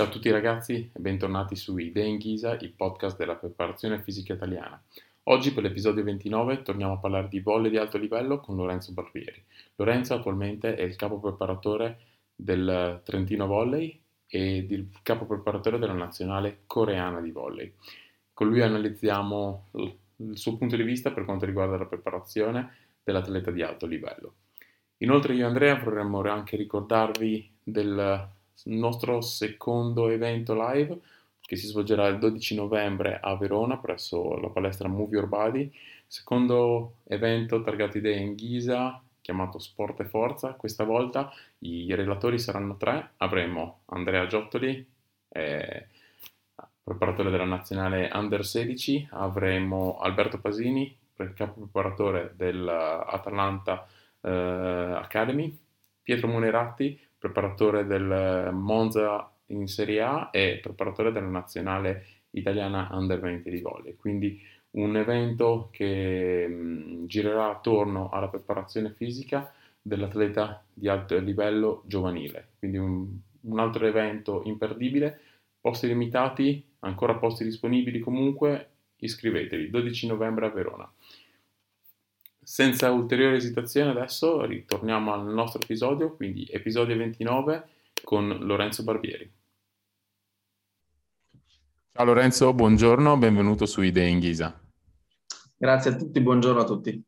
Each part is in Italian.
Ciao a tutti ragazzi e bentornati su Idee in Ghisa, il podcast della preparazione fisica italiana. Oggi per l'episodio 29 torniamo a parlare di volley di alto livello con Lorenzo Barbieri. Lorenzo attualmente è il capo preparatore del Trentino Volley e il capo preparatore della nazionale coreana di volley. Con lui analizziamo il suo punto di vista per quanto riguarda la preparazione dell'atleta di alto livello. Inoltre io e Andrea vorremmo anche ricordarvi del nostro secondo evento live che si svolgerà il 12 novembre a Verona presso la palestra Move Your Body, secondo evento targato idee in Ghisa chiamato Sport e Forza. Questa volta. I relatori saranno tre, avremo Andrea Giottoli, eh, preparatore della nazionale Under 16, avremo Alberto Pasini, capo preparatore dell'Atalanta eh, Academy, Pietro Muneratti, preparatore del Monza in Serie A e preparatore della nazionale italiana Under 20 di volley. Quindi un evento che girerà attorno alla preparazione fisica dell'atleta di alto livello giovanile. Quindi un, un altro evento imperdibile, posti limitati, ancora posti disponibili comunque, iscrivetevi, 12 novembre a Verona. Senza ulteriore esitazione adesso ritorniamo al nostro episodio, quindi episodio 29 con Lorenzo Barbieri. Ciao Lorenzo, buongiorno, benvenuto su Idee in Ghisa. Grazie a tutti, buongiorno a tutti.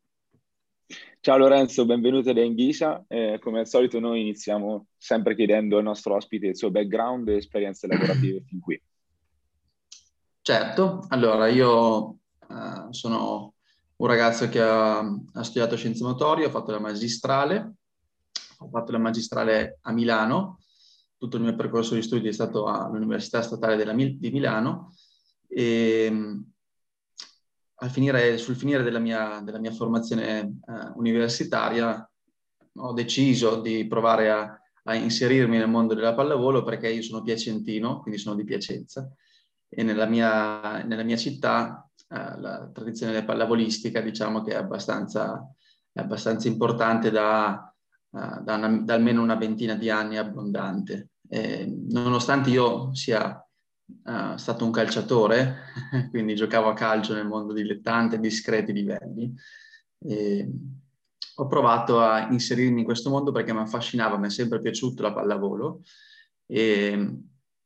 Ciao Lorenzo, benvenuto a Idee in Ghisa. Eh, come al solito noi iniziamo sempre chiedendo al nostro ospite il suo background e esperienze lavorative fin qui. Certo, allora io eh, sono un ragazzo che ha, ha studiato scienze motorie, ha fatto la magistrale, ho fatto la magistrale a Milano, tutto il mio percorso di studi è stato all'Università Statale della, di Milano. E finire, sul finire della mia, della mia formazione eh, universitaria ho deciso di provare a, a, inserirmi nel mondo della pallavolo perché io sono piacentino, quindi sono di Piacenza. E nella mia, nella mia città la tradizione pallavolistica diciamo che è abbastanza, è abbastanza importante da, uh, da, una, da, almeno una ventina di anni abbondante. E, nonostante io sia uh, stato un calciatore, quindi giocavo a calcio nel mondo dilettante discreti livelli, ho provato a inserirmi in questo mondo perché mi affascinava, mi è sempre piaciuto la pallavolo e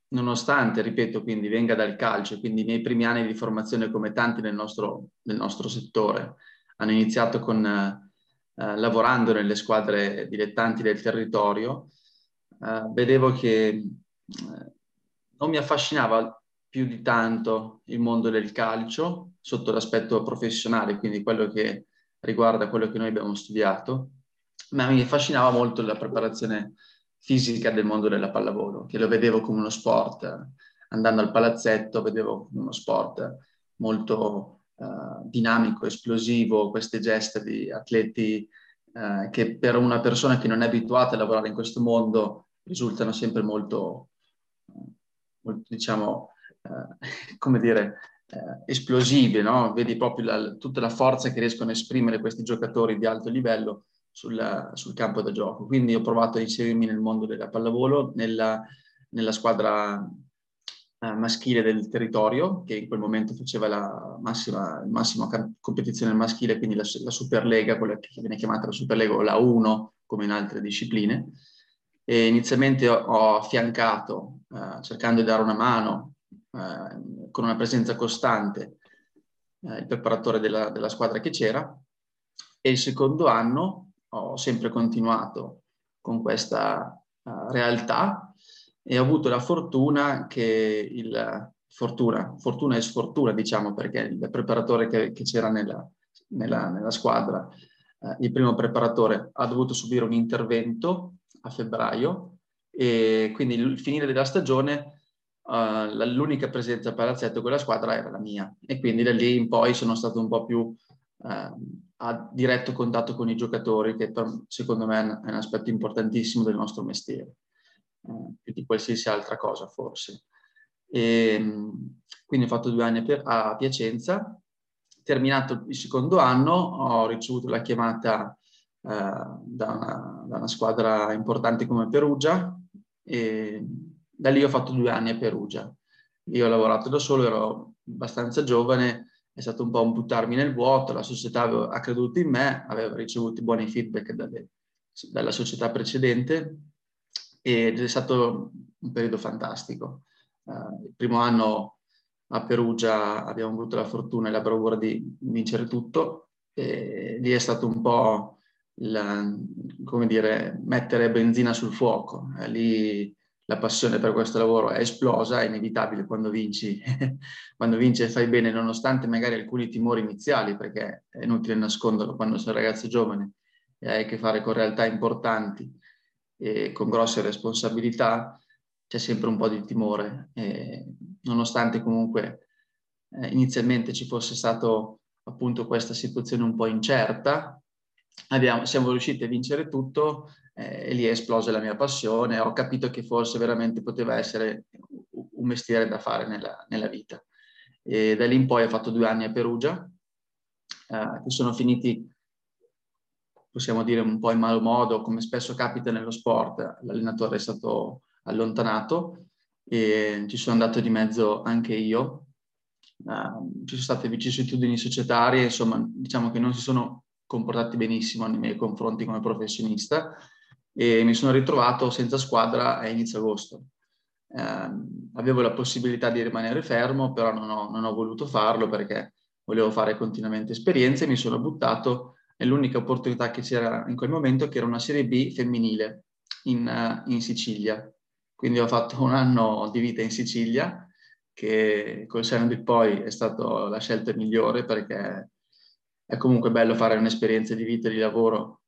nonostante, ripeto, quindi venga dal calcio, quindi i miei primi anni di formazione come tanti nel nostro, nel nostro settore hanno iniziato con, eh, lavorando nelle squadre dilettanti del territorio, eh, vedevo che eh, non mi affascinava più di tanto il mondo del calcio sotto l'aspetto professionale, quindi quello che riguarda quello che noi abbiamo studiato, ma mi affascinava molto la preparazione fisica del mondo della pallavolo, che lo vedevo come uno sport. Andando al palazzetto vedevo uno sport molto uh, dinamico, esplosivo, queste gesta di atleti uh, che per una persona che non è abituata a lavorare in questo mondo risultano sempre molto, molto diciamo, uh, come dire, esplosive, no? Vedi proprio la, tutta la forza che riescono a esprimere questi giocatori di alto livello sul, sul, campo da gioco. Quindi ho provato a inserirmi nel mondo della pallavolo, nella, nella squadra eh, maschile del territorio, che in quel momento faceva la massima, massima competizione maschile, quindi la, la Superlega, quella che viene chiamata la Superlega o la 1, come in altre discipline. E inizialmente ho, affiancato, eh, cercando di dare una mano, eh, con una presenza costante, eh, il preparatore della, della squadra che c'era, e il secondo anno ho sempre continuato con questa, uh, realtà e ho avuto la fortuna che il fortuna, fortuna e sfortuna diciamo perché il preparatore che, che c'era nella, nella, nella squadra, uh, il primo preparatore ha dovuto subire un intervento a febbraio e quindi il finire della stagione Uh, l'unica presenza a palazzetto con la squadra era la mia e quindi da lì in poi sono stato un po' più uh, a diretto contatto con i giocatori che per, secondo me è un aspetto importantissimo del nostro mestiere uh, più di qualsiasi altra cosa forse e, quindi ho fatto due anni a Piacenza terminato il secondo anno ho ricevuto la chiamata da una, da, una, squadra importante come Perugia e da lì ho fatto due anni a Perugia. Io ho lavorato da solo, ero abbastanza giovane, è stato un po' un buttarmi nel vuoto, la società aveva, ha creduto in me, aveva ricevuto buoni feedback dalle, dalla società precedente ed è stato un periodo fantastico. Uh, il primo anno a Perugia abbiamo avuto la fortuna e la bravura di vincere tutto e lì è stato un po' la, come dire, mettere benzina sul fuoco. Eh, lì la passione per questo lavoro è esplosa, è inevitabile quando vinci, quando vinci e fai bene, nonostante magari alcuni timori iniziali, perché è inutile nasconderlo quando sei ragazzo giovane e hai a che fare con realtà importanti e con grosse responsabilità, c'è sempre un po' di timore, e nonostante comunque eh, inizialmente ci fosse stato appunto questa situazione un po' incerta, abbiamo, siamo riusciti a vincere tutto eh, e lì è esplosa la mia passione, ho capito che forse veramente poteva essere un mestiere da fare nella, nella vita. E da lì in poi ho fatto due anni a Perugia, eh, che sono finiti, possiamo dire, un po' in malo modo, come spesso capita nello sport, l'allenatore è stato allontanato e ci sono andato di mezzo anche io. Uh, ci sono state vicissitudini societarie, insomma, diciamo che non si sono comportati benissimo nei miei confronti come professionista e mi sono ritrovato senza squadra a inizio agosto. Eh, avevo la possibilità di rimanere fermo, però non ho, non ho, voluto farlo perché volevo fare continuamente esperienze e mi sono buttato nell'unica opportunità che c'era in quel momento, che era una Serie B femminile in, uh, in Sicilia. Quindi ho fatto un anno di vita in Sicilia, che col senno di poi è stata la scelta migliore perché è comunque bello fare un'esperienza di vita e di lavoro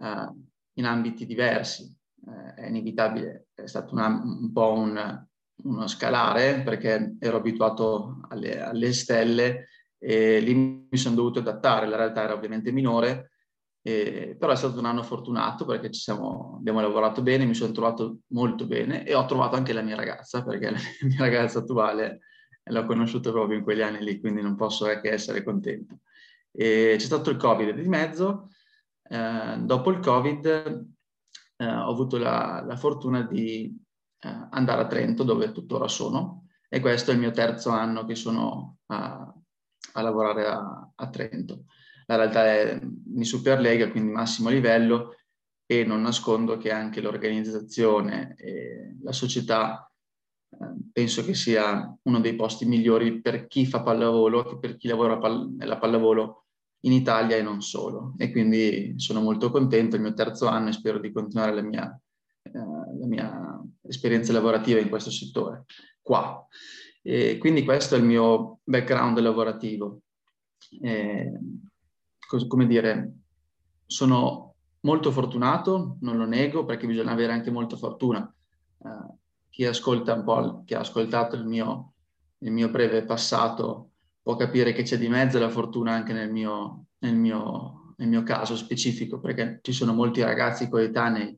uh, in ambiti diversi. Eh, è inevitabile, è stato una, un po' un, uno scalare perché ero abituato alle, alle, stelle e lì mi sono dovuto adattare, la realtà era ovviamente minore, eh, però è stato un anno fortunato perché siamo, abbiamo lavorato bene, mi sono trovato molto bene e ho trovato anche la mia ragazza perché la mia ragazza attuale l'ho conosciuta proprio in quegli anni lì, quindi non posso che essere contento. E c'è stato il Covid di mezzo, eh, dopo il Covid eh, ho avuto la, la fortuna di eh, andare a Trento, dove tuttora sono, e questo è il mio terzo anno che sono a, a lavorare a, a, Trento. La realtà è in Superlega, quindi massimo livello, e non nascondo che anche l'organizzazione e la società eh, penso che sia uno dei posti migliori per chi fa pallavolo, per chi lavora pal- nella pallavolo in Italia e non solo. E quindi sono molto contento, è il mio terzo anno e spero di continuare la mia, eh, la mia esperienza lavorativa in questo settore qua. E quindi questo è il mio background lavorativo. E, come dire, sono molto fortunato, non lo nego, perché bisogna avere anche molta fortuna. Uh, chi ascolta un po', chi ha ascoltato il mio, il mio breve passato può capire che c'è di mezzo la fortuna anche nel mio, nel mio, nel mio caso specifico, perché ci sono molti ragazzi coetanei,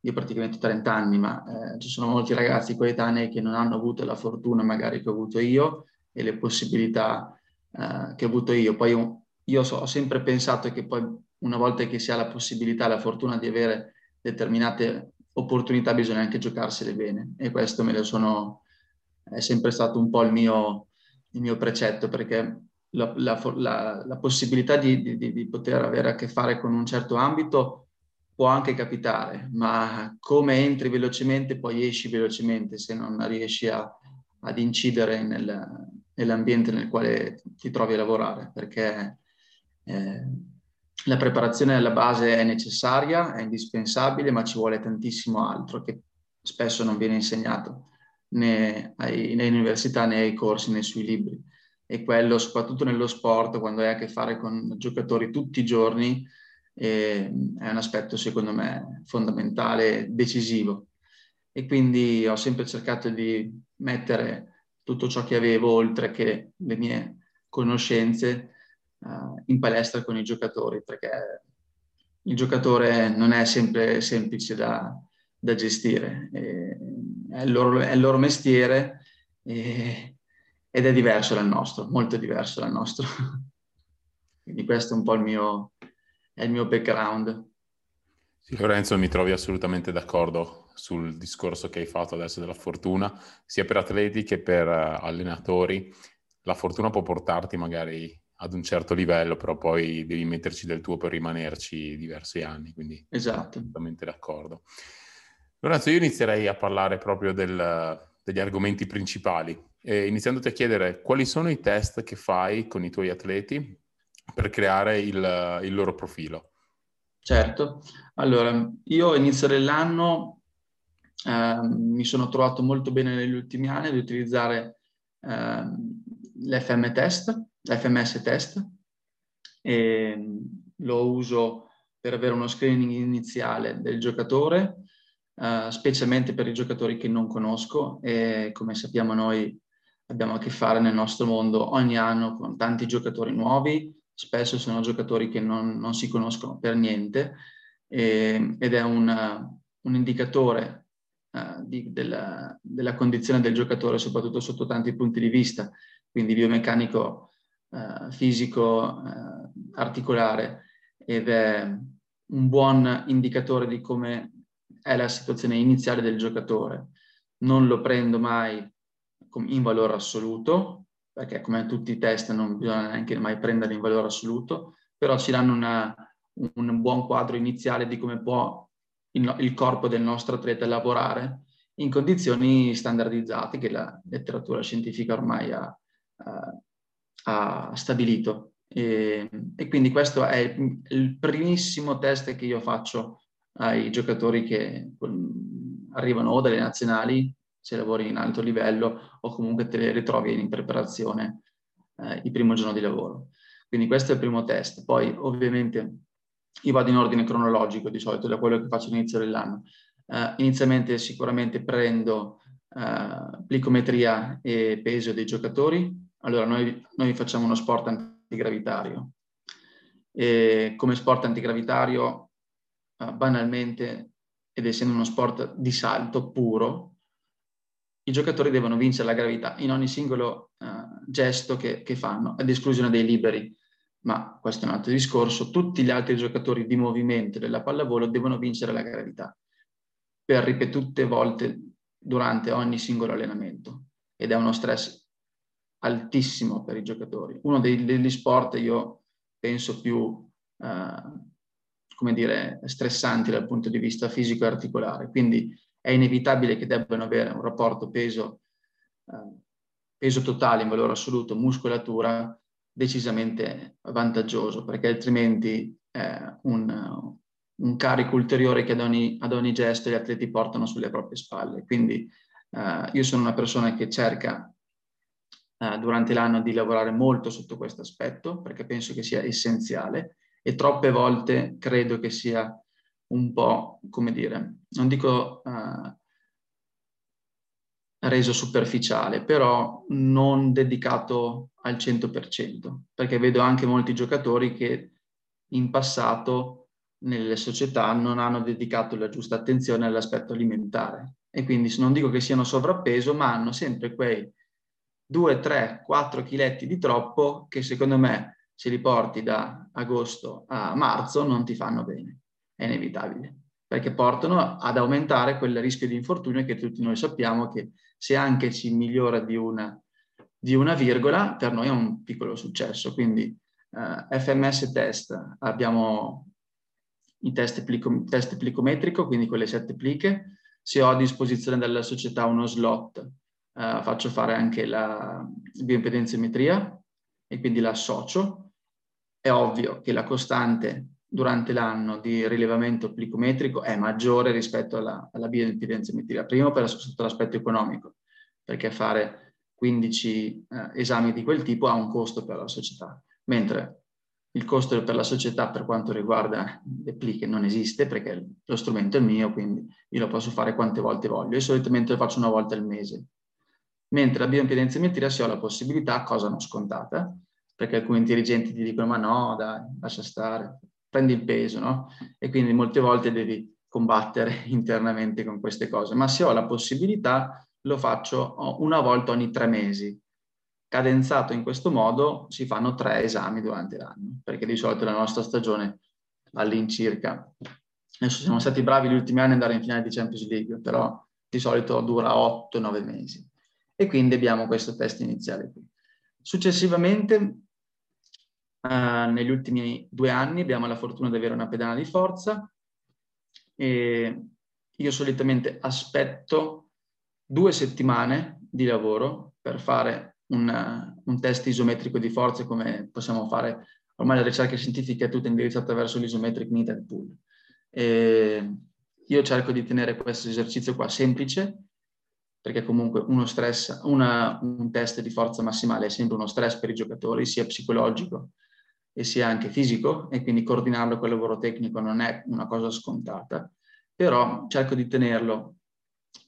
io praticamente 30 anni, ma eh, ci sono molti ragazzi coetanei che non hanno avuto la fortuna magari che ho avuto io e le possibilità eh, che ho avuto io. Poi io, io so, ho sempre pensato che poi una volta che si ha la possibilità, la fortuna di avere determinate opportunità, bisogna anche giocarsele bene e questo me lo sono, è sempre stato un po' il mio, il mio precetto perché la, la, la, la possibilità di, di, di, poter avere a che fare con un certo ambito può anche capitare, ma come entri velocemente poi esci velocemente se non riesci a, ad incidere nel, nell'ambiente nel quale ti trovi a lavorare, perché eh, la preparazione alla base è necessaria, è indispensabile, ma ci vuole tantissimo altro che spesso non viene insegnato né, ai, né in università né ai corsi né sui libri. E quello, soprattutto nello sport, quando hai a che fare con giocatori tutti i giorni, eh, è un aspetto secondo me fondamentale, decisivo. E quindi ho sempre cercato di mettere tutto ciò che avevo, oltre che le mie conoscenze, uh, in palestra con i giocatori, perché il giocatore non è sempre semplice da, da gestire, è il, loro, è il, loro, mestiere e, ed è diverso dal nostro, molto diverso dal nostro. Quindi questo è un po' il mio, è il mio background. Sì, Lorenzo, mi trovi assolutamente d'accordo sul discorso che hai fatto adesso della fortuna, sia per atleti che per uh, allenatori. La fortuna può portarti magari ad un certo livello, però poi devi metterci del tuo per rimanerci diversi anni, quindi esatto. assolutamente d'accordo. Lorenzo, io inizierei a parlare proprio del, degli argomenti principali, eh, iniziandoti a chiedere quali sono i test che fai con i tuoi atleti per creare il, il loro profilo. Certo, allora io inizio dell'anno eh, mi sono trovato molto bene negli ultimi anni ad utilizzare eh, l'FM test, l'FMS test, e lo uso per avere uno screening iniziale del giocatore, uh, specialmente per i giocatori che non conosco e come sappiamo noi abbiamo a che fare nel nostro mondo ogni anno con tanti giocatori nuovi, spesso sono giocatori che non, non si conoscono per niente e, ed è un, un indicatore uh, di, della, della, condizione del giocatore soprattutto sotto tanti punti di vista, quindi biomeccanico, uh, fisico, uh, articolare ed è un buon indicatore di come è la situazione iniziale del giocatore. Non lo prendo mai in valore assoluto, perché come tutti i test non bisogna neanche mai prenderli in valore assoluto, però ci danno una, un buon quadro iniziale di come può il, il, corpo del nostro atleta lavorare in condizioni standardizzate che la letteratura scientifica ormai ha, ha, stabilito. E, e, quindi questo è il primissimo test che io faccio ai giocatori che arrivano o dalle nazionali, se lavori in alto livello, o comunque te le ritrovi in preparazione eh, il primo giorno di lavoro. Quindi questo è il primo test. Poi ovviamente io vado in ordine cronologico di solito da quello che faccio all'inizio dell'anno. Uh, inizialmente sicuramente prendo uh, plicometria e peso dei giocatori. Allora noi, noi facciamo uno sport antigravitario. E come sport antigravitario uh, banalmente, ed essendo uno sport di salto puro, i giocatori devono vincere la gravità in ogni singolo uh, gesto che, che, fanno, ad esclusione dei liberi. Ma questo è un altro discorso. Tutti gli altri giocatori di movimento della pallavolo devono vincere la gravità per ripetute volte durante ogni singolo allenamento ed è uno stress altissimo per i giocatori. Uno degli sport io penso più uh, come dire, stressanti dal punto di vista fisico e articolare. Quindi è inevitabile che debbano avere un rapporto peso, eh, peso totale in valore assoluto, muscolatura, decisamente vantaggioso, perché altrimenti è un, un carico ulteriore che ad ogni, ad ogni, gesto gli atleti portano sulle proprie spalle. Quindi eh, io sono una persona che cerca eh, durante l'anno di lavorare molto sotto questo aspetto, perché penso che sia essenziale e troppe volte credo che sia un po', come dire, non dico uh, reso superficiale, però non dedicato al 100%, perché vedo anche molti giocatori che in passato nelle società non hanno dedicato la giusta attenzione all'aspetto alimentare. E quindi non dico che siano sovrappeso, ma hanno sempre quei 2, 3, 4 chiletti di troppo che secondo me se li porti da agosto a marzo non ti fanno bene, è inevitabile, perché portano ad aumentare quel rischio di infortunio che tutti noi sappiamo che se anche ci migliora di una, di una virgola, per noi è un piccolo successo. Quindi eh, FMS test, abbiamo i test, plico, test plicometrico, quindi quelle sette pliche. Se ho a disposizione dalla società uno slot, eh, faccio fare anche la bioimpedenzometria e quindi l'associo è ovvio che la costante durante l'anno di rilevamento plicometrico è maggiore rispetto alla, alla bioimpedenzometria. Primo per, sotto l'aspetto economico, perché fare 15 eh, esami di quel tipo ha un costo per la società, mentre il costo per la società per quanto riguarda le pliche non esiste perché lo strumento è mio, quindi io lo posso fare quante volte voglio. Io solitamente lo faccio una volta al mese. Mentre la bioimpedenzometria si ho la possibilità, cosa non scontata, perché alcuni dirigenti ti dicono ma no, dai, lascia stare, prendi il peso, no? E quindi molte volte devi combattere internamente con queste cose. Ma se ho la possibilità, lo faccio una volta ogni tre mesi, cadenzato in questo modo si fanno tre esami durante l'anno, perché di solito la nostra stagione all'incirca, adesso siamo stati bravi gli ultimi anni ad andare in finale di Champions League, però di solito dura 8-9 mesi. E quindi abbiamo questo test iniziale qui. Successivamente, eh, negli ultimi due anni, abbiamo la fortuna di avere una pedana di forza e io solitamente aspetto due settimane di lavoro per fare un, un, test isometrico di forze come possiamo fare. Ormai la ricerca scientifica è tutta indirizzata verso l'isometric needle pool. E io cerco di tenere questo esercizio qua semplice, perché comunque uno stress, una, un test di forza massimale è sempre uno stress per i giocatori, sia psicologico e sia anche fisico, e quindi coordinarlo con il lavoro tecnico non è una cosa scontata, però cerco di tenerlo,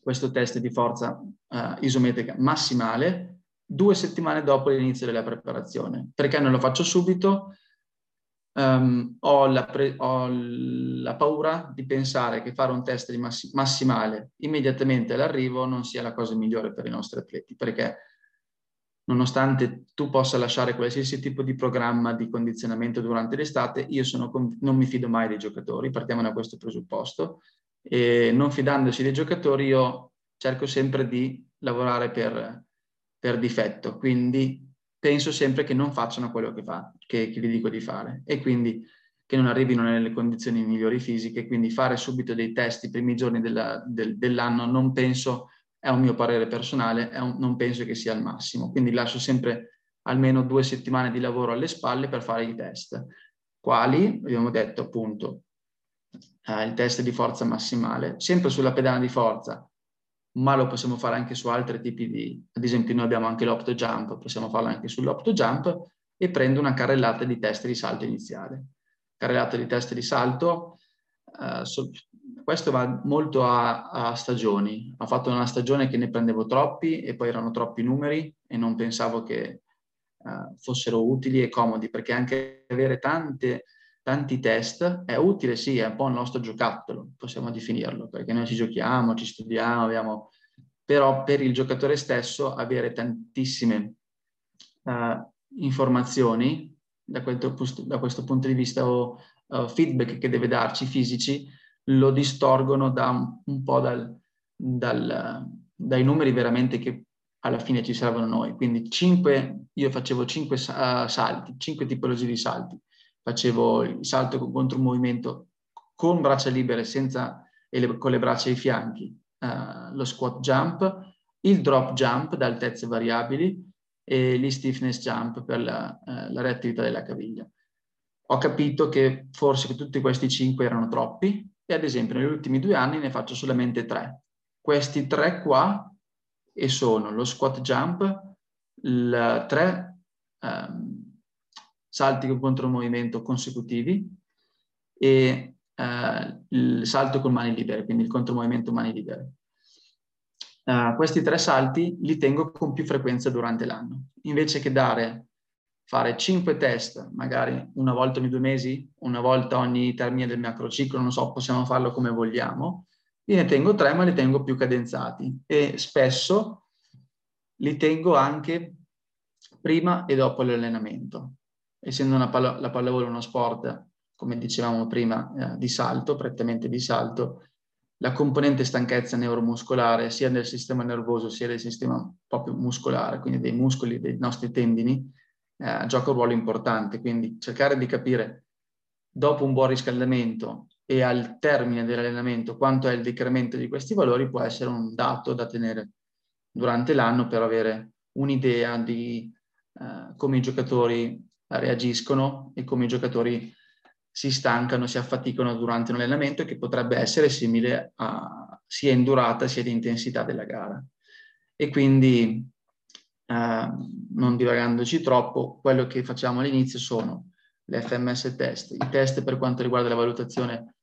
questo test di forza uh, isometrica massimale, due settimane dopo l'inizio della preparazione. Perché non lo faccio subito? Um, ho, la pre- ho, la paura di pensare che fare un test di mass- massimale immediatamente all'arrivo non sia la cosa migliore per i nostri atleti, perché nonostante tu possa lasciare qualsiasi tipo di programma di condizionamento durante l'estate, io con- non mi fido mai dei giocatori, partiamo da questo presupposto, e non fidandosi dei giocatori io cerco sempre di lavorare per per difetto, quindi penso sempre che non facciano quello che, fa, che, che gli dico di fare. E quindi che non arrivino nelle condizioni migliori fisiche, quindi fare subito dei test i primi giorni della, del, dell'anno non penso, è un mio parere personale, un, non penso che sia il massimo, quindi lascio sempre almeno due settimane di lavoro alle spalle per fare i test. Quali? Abbiamo detto appunto eh, il test di forza massimale, sempre sulla pedana di forza, ma lo possiamo fare anche su altri tipi di, ad esempio noi abbiamo anche l'opto jump, possiamo farlo anche sull'opto jump e prendo una carrellata di test di salto iniziale. Carrellata di test di salto, so, questo va molto a, a, stagioni. Ho fatto una stagione che ne prendevo troppi e poi erano troppi numeri e non pensavo che uh, fossero utili e comodi, perché anche avere tante tanti test, è utile, sì, è un po' il nostro giocattolo, possiamo definirlo, perché noi ci giochiamo, ci studiamo, abbiamo... però per il giocatore stesso avere tantissime uh, informazioni da questo, da questo, punto di vista o uh, feedback che deve darci fisici lo distorgono da un, un po' dal, dal, dai numeri veramente che alla fine ci servono noi. Quindi 5, io facevo 5 uh, salti, 5 tipologie di salti facevo il salto contro un movimento con braccia libere senza, e le, con le braccia ai fianchi, uh, lo squat jump, il drop jump da altezze variabili e gli stiffness jump per la, uh, la reattività della caviglia. Ho capito che forse tutti questi cinque erano troppi e ad esempio negli ultimi due anni ne faccio solamente tre. Questi tre qua e sono lo squat jump, il tre um, salti contro movimento consecutivi e eh, il salto con mani libere, quindi il contromovimento mani libere. Uh, questi tre salti li tengo con più frequenza durante l'anno. Invece che dare, fare cinque test, magari una volta ogni due mesi, una volta ogni termine del macrociclo, non so, possiamo farlo come vogliamo, io ne tengo tre, ma li tengo più cadenzati. E spesso li tengo anche prima e dopo l'allenamento. Essendo palla, la pallavolo uno sport, come dicevamo prima, eh, di salto, prettamente di salto, la componente stanchezza neuromuscolare sia del sistema nervoso sia del sistema proprio muscolare, quindi dei muscoli, dei nostri tendini, eh, gioca un ruolo importante. Quindi cercare di capire dopo un buon riscaldamento e al termine dell'allenamento quanto è il decremento di questi valori può essere un dato da tenere durante l'anno per avere un'idea di eh, come i giocatori reagiscono e come i giocatori si stancano, si affaticano durante un allenamento che potrebbe essere simile a, sia in durata sia di intensità della gara. E quindi, non divagandoci troppo, quello che facciamo all'inizio sono le FMS test, i test per quanto riguarda la valutazione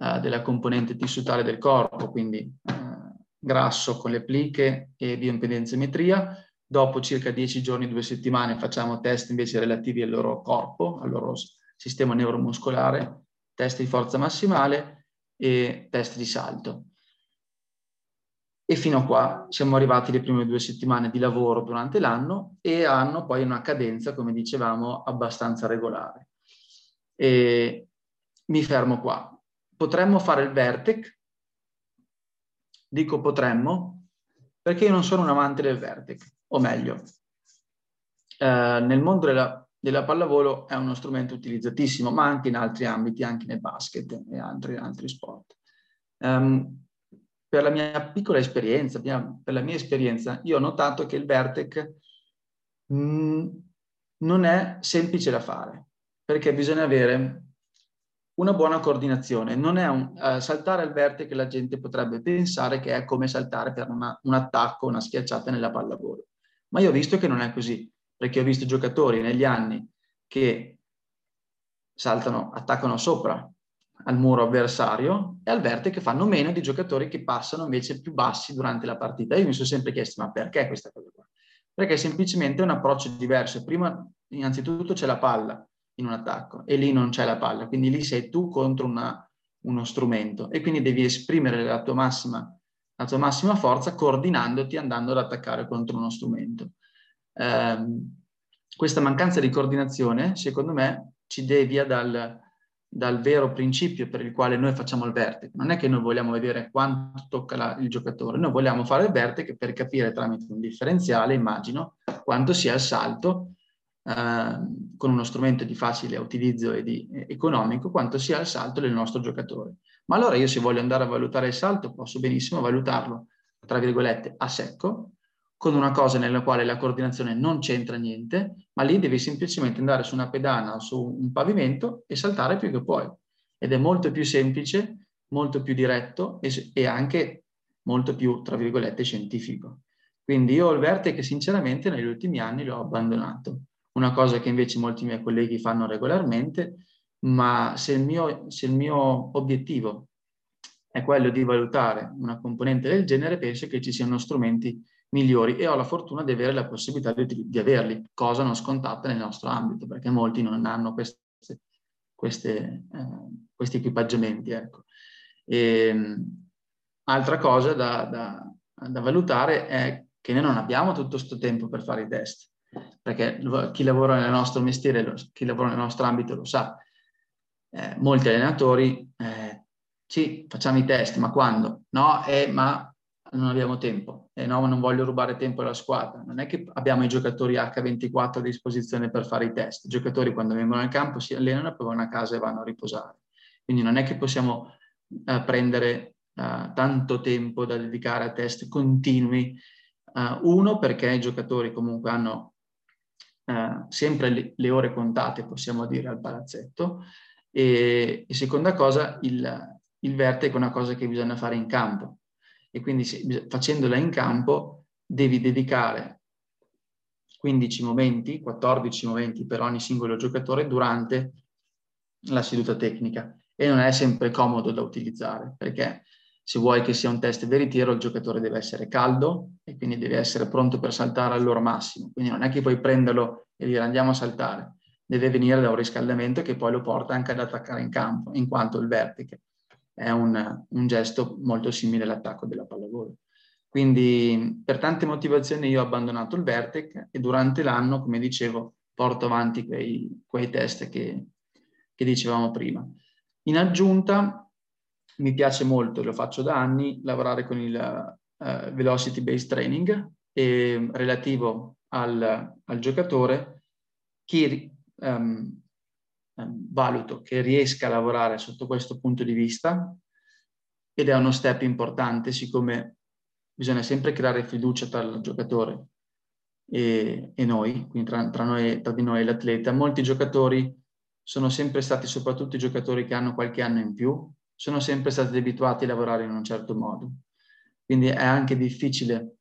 eh, della componente tissutale del corpo, quindi eh, grasso con le pliche e bioimpedenzimetria. Dopo circa 10 giorni, due settimane, facciamo test invece relativi al loro corpo, al loro sistema neuromuscolare, test di forza massimale e test di salto. E fino a qua siamo arrivati le prime due settimane di lavoro durante l'anno e hanno poi una cadenza, come dicevamo, abbastanza regolare. E mi fermo qua. Potremmo fare il Vertec? Dico potremmo perché io non sono un amante del Vertec, o meglio, eh, nel mondo della della pallavolo è uno strumento utilizzatissimo, ma anche in altri ambiti, anche nel basket e altri, altri sport. Um, per la mia piccola esperienza, per la mia esperienza, io ho notato che il Vertec mh, mm, non è semplice da fare, perché bisogna avere una buona coordinazione. Non è un, uh, saltare al Vertec la gente potrebbe pensare che è come saltare per una, un attacco, una schiacciata nella pallavolo. Ma io ho visto che non è così perché ho visto giocatori negli anni che saltano, attaccano sopra al muro avversario e al verte che fanno meno di giocatori che passano invece più bassi durante la partita. Io mi sono sempre chiesto, ma perché questa cosa qua? Perché è semplicemente un approccio diverso. Prima, innanzitutto, c'è la palla in un attacco e lì non c'è la palla, quindi lì sei tu contro una, uno strumento e quindi devi esprimere la tua, massima, la tua massima forza coordinandoti andando ad attaccare contro uno strumento eh, questa mancanza di coordinazione, secondo me, ci devia dal, dal, vero principio per il quale noi facciamo il vertice. Non è che noi vogliamo vedere quanto tocca la, il giocatore, noi vogliamo fare il vertice per capire tramite un differenziale, immagino, quanto sia il salto eh, con uno strumento di facile utilizzo e di, eh, economico, quanto sia il salto del nostro giocatore. Ma allora io se voglio andare a valutare il salto posso benissimo valutarlo, tra virgolette, a secco, con una cosa nella quale la coordinazione non c'entra niente, ma lì devi semplicemente andare su una pedana o su un pavimento e saltare più che puoi. Ed è molto più semplice, molto più diretto e, e anche molto più, tra virgolette, scientifico. Quindi io il Vertex sinceramente negli ultimi anni l'ho abbandonato. Una cosa che invece molti miei colleghi fanno regolarmente, ma se il mio, se il mio obiettivo è quello di valutare una componente del genere, penso che ci siano strumenti migliori e ho la fortuna di avere la possibilità di, di averli, cosa non scontata nel nostro ambito, perché molti non hanno queste, queste, eh, questi equipaggiamenti. Ecco. E, ehm, altra cosa da, da, da, valutare è che noi non abbiamo tutto questo tempo per fare i test, perché chi lavora nel nostro mestiere, chi lavora nel nostro ambito lo sa. Eh, molti allenatori, eh, sì, facciamo i test, ma quando? No, eh, ma non abbiamo tempo e no, non voglio rubare tempo alla squadra. Non è che abbiamo i giocatori H24 a disposizione per fare i test. I giocatori quando vengono al campo si allenano, poi vanno a casa e vanno a riposare. Quindi non è che possiamo uh, prendere uh, tanto tempo da dedicare a test continui. Uh, uno, perché i giocatori comunque hanno sempre le, le, ore contate, possiamo dire, al palazzetto. E, e seconda cosa, il, il verte è una cosa che bisogna fare in campo e quindi facendola in campo devi dedicare 15 momenti, 14 momenti per ogni singolo giocatore durante la seduta tecnica. E non è sempre comodo da utilizzare perché se vuoi che sia un test veritiero il giocatore deve essere caldo e quindi deve essere pronto per saltare al loro massimo, quindi non è che puoi prenderlo e dire andiamo a saltare, deve venire da un riscaldamento che poi lo porta anche ad attaccare in campo, in quanto il vertice è un, un gesto molto simile all'attacco della pallavolo. Quindi per tante motivazioni io ho abbandonato il Vertec e durante l'anno, come dicevo, porto avanti quei, quei test che, che, dicevamo prima. In aggiunta, mi piace molto, lo faccio da anni, lavorare con il uh, Velocity Based Training e, relativo al, al giocatore chi um, valuto che riesca a lavorare sotto questo punto di vista ed è uno step importante siccome bisogna sempre creare fiducia tra il giocatore e, e noi, quindi tra, tra, noi, tra di noi e l'atleta. Molti giocatori sono sempre stati soprattutto i giocatori che hanno qualche anno in più, sono sempre stati abituati a lavorare in un certo modo. Quindi è anche difficile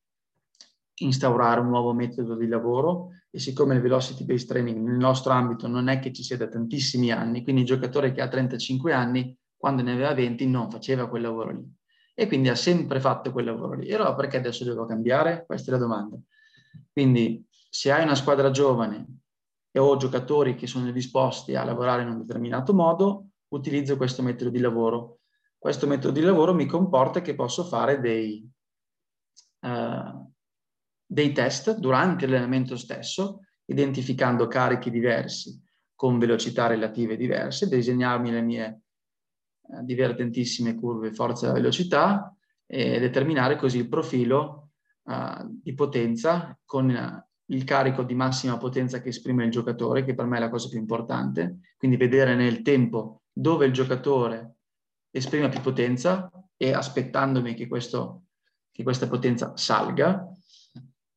instaurare un nuovo metodo di lavoro e siccome il velocity based training nel nostro ambito non è che ci sia da tantissimi anni, quindi il giocatore che ha 35 anni, quando ne aveva 20 non faceva quel lavoro lì e quindi ha sempre fatto quel lavoro lì. E allora perché adesso devo cambiare? Questa è la domanda. Quindi se hai una squadra giovane e ho giocatori che sono disposti a lavorare in un determinato modo, utilizzo questo metodo di lavoro. Questo metodo di lavoro mi comporta che posso fare dei, uh, dei test durante l'allenamento stesso, identificando carichi diversi con velocità relative diverse, disegnarmi le mie uh, divertentissime curve forza e velocità e determinare così il profilo uh, di potenza con il carico di massima potenza che esprime il giocatore, che per me è la cosa più importante, quindi vedere nel tempo dove il giocatore esprime più potenza e aspettandomi che, questo, che questa potenza salga.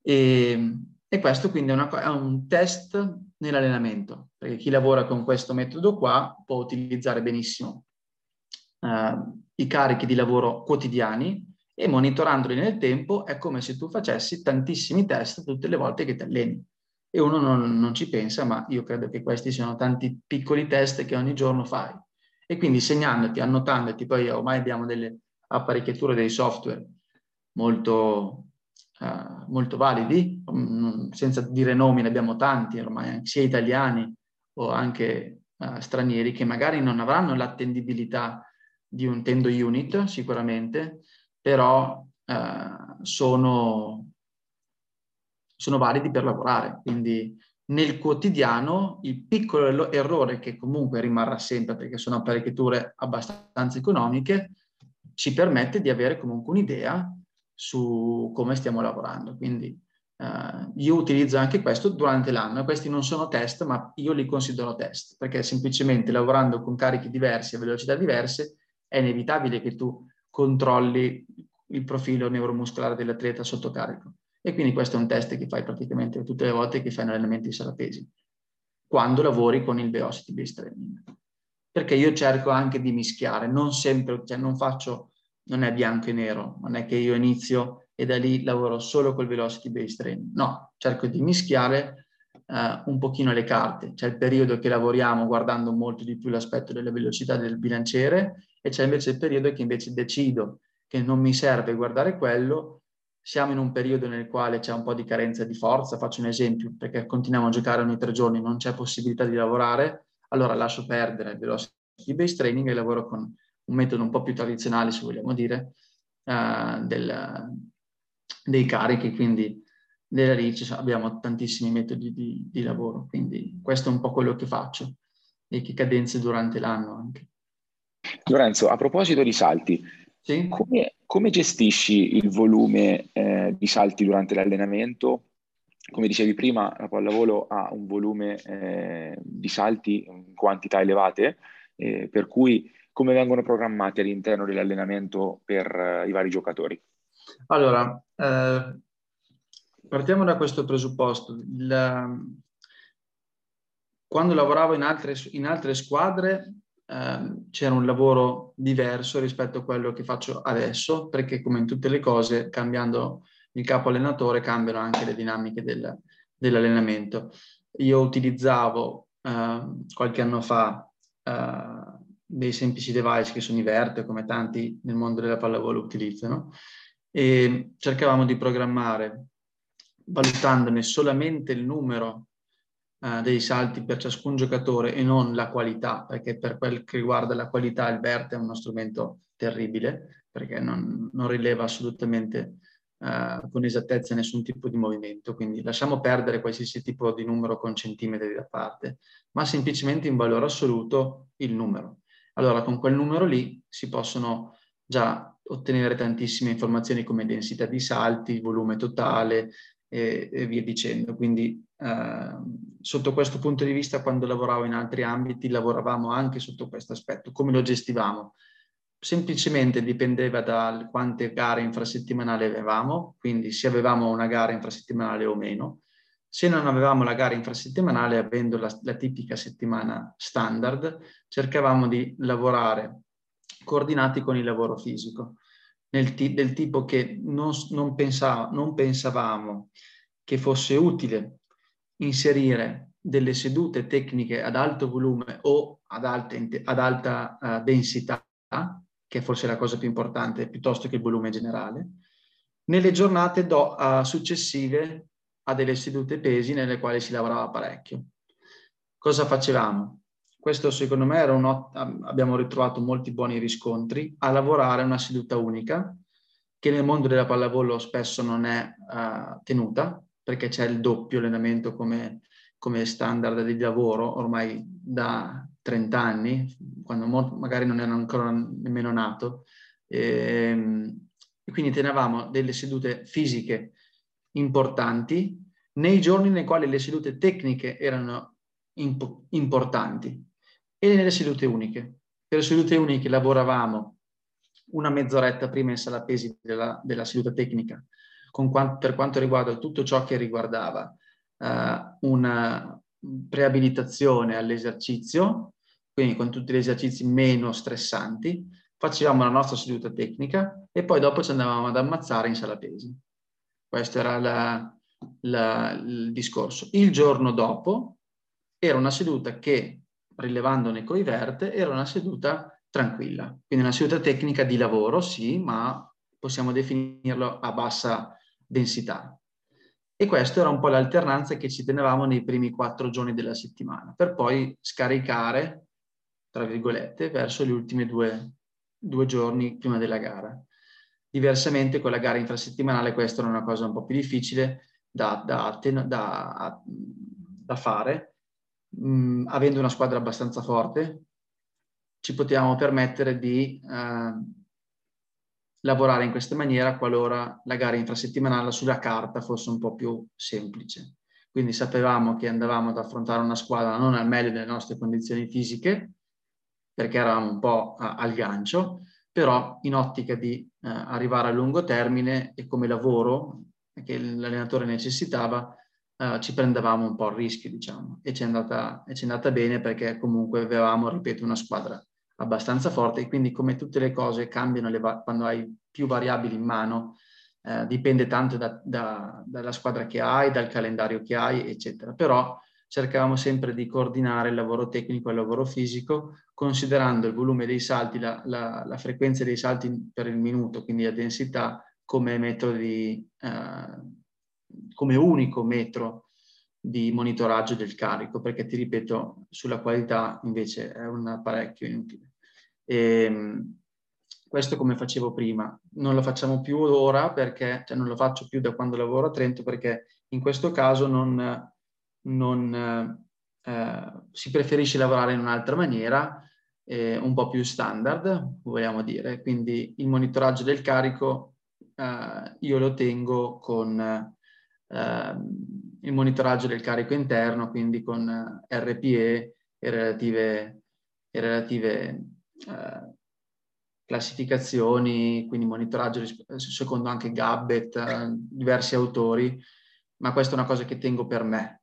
E, e questo quindi è, una, è, un test nell'allenamento, perché chi lavora con questo metodo qua può utilizzare benissimo uh, i carichi di lavoro quotidiani e monitorandoli nel tempo è come se tu facessi tantissimi test tutte le volte che ti alleni. E uno non, non ci pensa, ma io credo che questi siano tanti piccoli test che ogni giorno fai. E quindi segnandoti, annotandoti, poi ormai abbiamo delle apparecchiature, dei software molto, uh, molto validi, um, senza dire nomi, ne abbiamo tanti ormai, sia italiani o anche uh, stranieri, che magari non avranno l'attendibilità di un tendo unit sicuramente, però eh, sono, sono validi per lavorare. Quindi nel quotidiano il piccolo errore che comunque rimarrà sempre perché sono apparecchiature abbastanza economiche ci permette di avere comunque un'idea su come stiamo lavorando. Quindi eh, io utilizzo anche questo durante l'anno. Questi non sono test, ma io li considero test perché semplicemente lavorando con carichi diversi a velocità diverse è inevitabile che tu controlli il profilo neuromuscolare dell'atleta sotto carico. E quindi questo è un test che fai praticamente tutte le volte che fai un allenamento di sala pesi, quando lavori con il velocity based training. Perché io cerco anche di mischiare, non sempre, cioè non faccio, non è bianco e nero, non è che io inizio e da lì lavoro solo col velocity based training. No, cerco di mischiare uh, un pochino le carte. C'è il periodo che lavoriamo guardando molto di più l'aspetto della velocità del bilanciere e c'è invece il periodo che invece decido che non mi serve guardare quello, siamo in un periodo nel quale c'è un po' di carenza di forza, faccio un esempio, perché continuiamo a giocare ogni tre giorni, non c'è possibilità di lavorare, allora lascio perdere il velocity based training e lavoro con un metodo un po' più tradizionale, se vogliamo dire, uh, del, dei carichi, quindi nella RIC abbiamo tantissimi metodi di, di, lavoro, quindi questo è un po' quello che faccio e che cadenze durante l'anno anche. Lorenzo, a proposito di salti, sì? come, come, gestisci il volume eh, di salti durante l'allenamento? Come dicevi prima, la pallavolo ha un volume eh, di salti in quantità elevate, eh, per cui come vengono programmati all'interno dell'allenamento per eh, i vari giocatori? Allora, eh, partiamo da questo presupposto. Il, quando lavoravo in altre, in altre squadre eh, c'era un lavoro diverso rispetto a quello che faccio adesso, perché come in tutte le cose, cambiando il capo allenatore, cambiano anche le dinamiche del, dell'allenamento. Io utilizzavo eh, qualche anno fa eh, dei semplici device che sono i Vert, come tanti nel mondo della pallavolo utilizzano, e cercavamo di programmare valutandone solamente il numero uh, dei salti per ciascun giocatore e non la qualità, perché per quel che riguarda la qualità il Vert è uno strumento terribile, perché non, non rileva assolutamente uh, con esattezza nessun tipo di movimento, quindi lasciamo perdere qualsiasi tipo di numero con centimetri da parte, ma semplicemente in valore assoluto il numero. Allora con quel numero lì si possono già ottenere tantissime informazioni come densità di salti, volume totale, e, e via dicendo. Quindi eh, sotto questo punto di vista, quando lavoravo in altri ambiti, lavoravamo anche sotto questo aspetto, come lo gestivamo. Semplicemente dipendeva da quante gare infrasettimanali avevamo, quindi se avevamo una gara infrasettimanale o meno, Se non avevamo la gara infrasettimanale, avendo la, la tipica settimana standard, cercavamo di lavorare coordinati con il lavoro fisico, t- del tipo che non, non, pensava, non pensavamo che fosse utile inserire delle sedute tecniche ad alto volume o ad alta, ad alta uh, densità, che è forse la cosa più importante, piuttosto che il volume generale, nelle giornate do, uh, successive a delle sedute pesi nelle quali si lavorava parecchio. Cosa facevamo? Questo secondo me era un abbiamo ritrovato molti buoni riscontri a lavorare una seduta unica che nel mondo della pallavolo spesso non è uh, tenuta perché c'è il doppio allenamento come, come standard di lavoro ormai da 30 anni, quando magari non era ancora nemmeno nato. E, ehm, e quindi tenevamo delle sedute fisiche importanti nei giorni nei quali le sedute tecniche erano imp- importanti e nelle sedute uniche. Per le sedute uniche lavoravamo una mezz'oretta prima in sala pesi della, della seduta tecnica quanto, per quanto riguarda tutto ciò che riguardava uh, una preabilitazione all'esercizio, quindi con tutti gli esercizi meno stressanti, facevamo la nostra seduta tecnica e poi dopo ci andavamo ad ammazzare in sala pesi. Questo era la, la, il discorso. Il giorno dopo era una seduta che, rilevandone coi verte, era una seduta tranquilla. Quindi una seduta tecnica di lavoro, sì, ma possiamo definirlo a bassa densità. E questa era un po' l'alternanza che ci tenevamo nei primi quattro giorni della settimana, per poi scaricare, tra virgolette, verso gli ultimi due, due giorni prima della gara. Diversamente con la gara infrasettimanale questa era una cosa un po' più difficile da, da, da, da fare, mh, mm, avendo una squadra abbastanza forte, ci potevamo permettere di eh, lavorare in questa maniera qualora la gara infrasettimanale sulla carta fosse un po' più semplice. Quindi sapevamo che andavamo ad affrontare una squadra non al meglio delle nostre condizioni fisiche, perché eravamo un po' a, al gancio, però in ottica di eh, arrivare a lungo termine e come lavoro che l'allenatore necessitava, eh, ci prendevamo un po' il rischio, diciamo, e ci, è andata, è andata bene perché comunque avevamo, ripeto, una squadra abbastanza forte e quindi come tutte le cose cambiano le va- quando hai più variabili in mano, eh, dipende tanto da, da, dalla squadra che hai, dal calendario che hai, eccetera. Però cercavamo sempre di coordinare il lavoro tecnico e il lavoro fisico, considerando il volume dei salti, la, la, la frequenza dei salti per il minuto, quindi la densità, come di, eh, come unico metro di monitoraggio del carico, perché ti ripeto, sulla qualità invece è un apparecchio inutile. E, ehm, questo come facevo prima, non lo facciamo più ora perché, cioè non lo faccio più da quando lavoro a Trento perché in questo caso non, non eh, si preferisce lavorare in un'altra maniera, eh, un po' più standard, vogliamo dire. Quindi il monitoraggio del carico eh, io lo tengo con eh, il monitoraggio del carico interno, quindi con eh, RPE e relative, e relative eh, classificazioni, quindi monitoraggio secondo anche Gabbet, eh, diversi autori, ma questa è una cosa che tengo per me,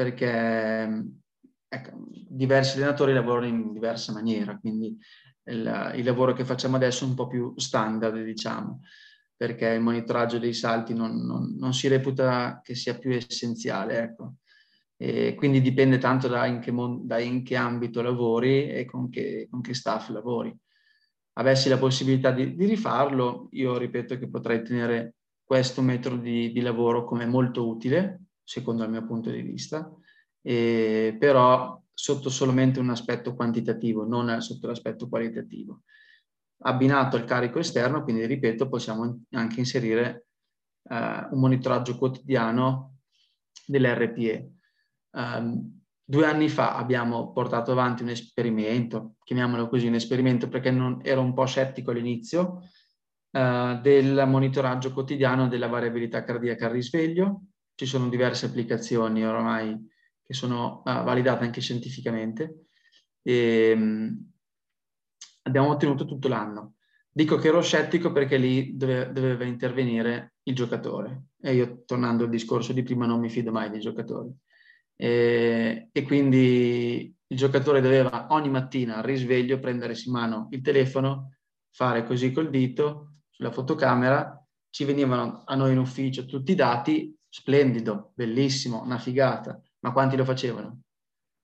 perché ecco, diversi allenatori lavorano in diversa maniera, quindi il, il, lavoro che facciamo adesso è un po' più standard, diciamo perché il monitoraggio dei salti non, non, non si reputa che sia più essenziale. Ecco. E quindi dipende tanto da in, che, da in che ambito lavori e con che, con che, staff lavori. Avessi la possibilità di, di, rifarlo, io ripeto che potrei tenere questo metodo di, di lavoro come molto utile, secondo il mio punto di vista, e, però sotto solamente un aspetto quantitativo, non sotto l'aspetto qualitativo abbinato al carico esterno, quindi ripeto, possiamo anche inserire eh, un monitoraggio quotidiano dell'RPE. Um, ehm, due anni fa abbiamo portato avanti un esperimento, chiamiamolo così, un esperimento perché non, ero un po' scettico all'inizio, uh, del monitoraggio quotidiano della variabilità cardiaca al risveglio. Ci sono diverse applicazioni ormai che sono uh, validate anche scientificamente. E, um, abbiamo ottenuto tutto l'anno. Dico che ero scettico perché lì dove, doveva intervenire il giocatore e io tornando al discorso di prima non mi fido mai dei giocatori e, e quindi il giocatore doveva ogni mattina al risveglio prendersi in mano il telefono, fare così col dito sulla fotocamera, ci venivano a noi in ufficio tutti i dati, splendido, bellissimo, una figata, ma quanti lo facevano?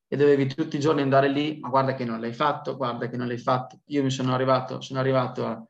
e dovevi tutti i giorni andare lì, ma guarda che non l'hai fatto, guarda che non l'hai fatto. Io mi sono arrivato, sono arrivato a,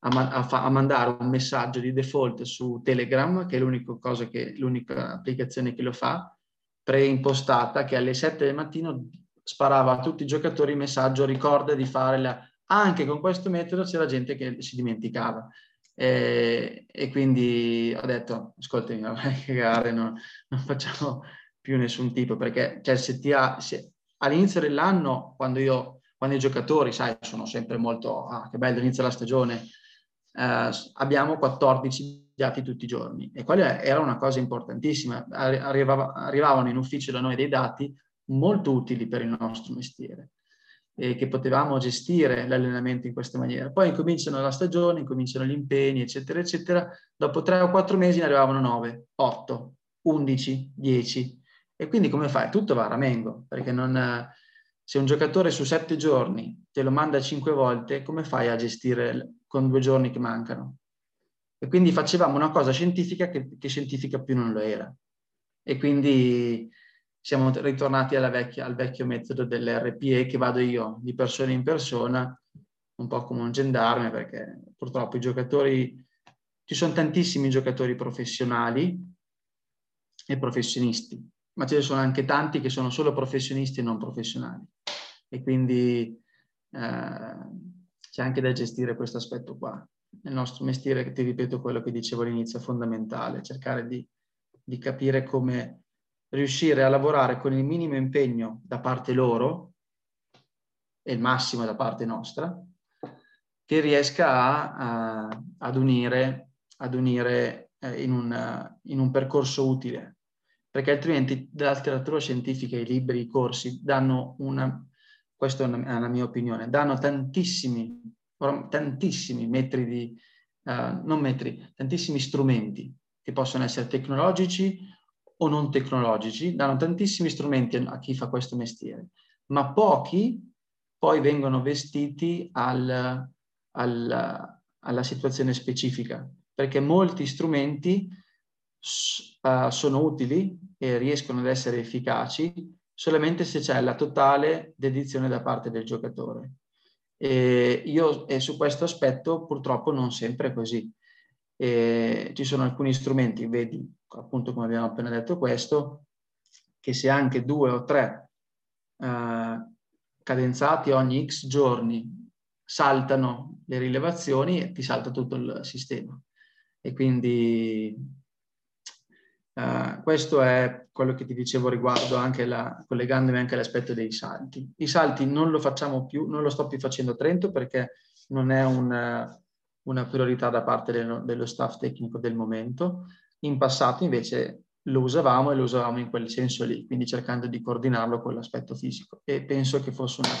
a, a, a mandare un messaggio di default su Telegram, che è l'unica cosa che, l'unica applicazione che lo fa, preimpostata, che alle 7 del mattino sparava a tutti i giocatori il messaggio ricorda di fare la... Anche con questo metodo c'era gente che si dimenticava. E, e quindi ho detto, ascoltami, non vai a cagare, no, non facciamo più nessun tipo, perché cioè, se ti ha, se, all'inizio dell'anno, quando, io, quando i giocatori, sai, sono sempre molto, ah, che bello, inizia la stagione, eh, abbiamo 14 dati tutti i giorni e quella era una cosa importantissima. Arrivava, arrivavano in ufficio da noi dei dati molto utili per il nostro mestiere e che potevamo gestire l'allenamento in questa maniera. Poi incominciano la stagione, incominciano gli impegni, eccetera, eccetera. Dopo tre o quattro mesi ne arrivavano 9, 8, 11, 10 e quindi come fai? Tutto va a ramengo, perché non, se un giocatore su sette giorni te lo manda cinque volte, come fai a gestire con due giorni che mancano? E quindi facevamo una cosa scientifica che, che scientifica più non lo era. E quindi siamo ritornati vecchia, al vecchio metodo dell'RPE che vado io di persona in persona, un po' come un gendarme, perché purtroppo i giocatori, ci sono tantissimi giocatori professionali e professionisti ma ce ne sono anche tanti che sono solo professionisti e non professionali. E quindi eh, c'è anche da gestire questo aspetto qua. Nel nostro mestiere, ti ripeto quello che dicevo all'inizio, è fondamentale, cercare di, di capire come riuscire a lavorare con il minimo impegno da parte loro e il massimo da parte nostra, che riesca a, a, ad unire, ad unire eh, in, un, in un percorso utile. Perché altrimenti la letteratura scientifica, i libri, i corsi danno una, questa è una, una mia opinione, danno tantissimi, tantissimi metri di, uh, non metri, tantissimi strumenti che possono essere tecnologici o non tecnologici, danno tantissimi strumenti a chi fa questo mestiere, ma pochi poi vengono vestiti al, al, alla situazione specifica, perché molti strumenti uh, sono utili e riescono ad essere efficaci solamente se c'è la totale dedizione da parte del giocatore. E io e su questo aspetto purtroppo non sempre è così. E ci sono alcuni strumenti, vedi appunto come abbiamo appena detto questo, che se anche due o tre uh, cadenzati ogni x giorni saltano le rilevazioni, ti salta tutto il sistema. E quindi Uh, questo è quello che ti dicevo riguardo anche la, collegandomi anche all'aspetto dei salti. I salti non lo facciamo più, non lo sto più facendo a Trento perché non è un, una priorità da parte del, dello staff tecnico del momento. In passato invece lo usavamo e lo usavamo in quel senso lì, quindi cercando di coordinarlo con l'aspetto fisico e penso che fosse una,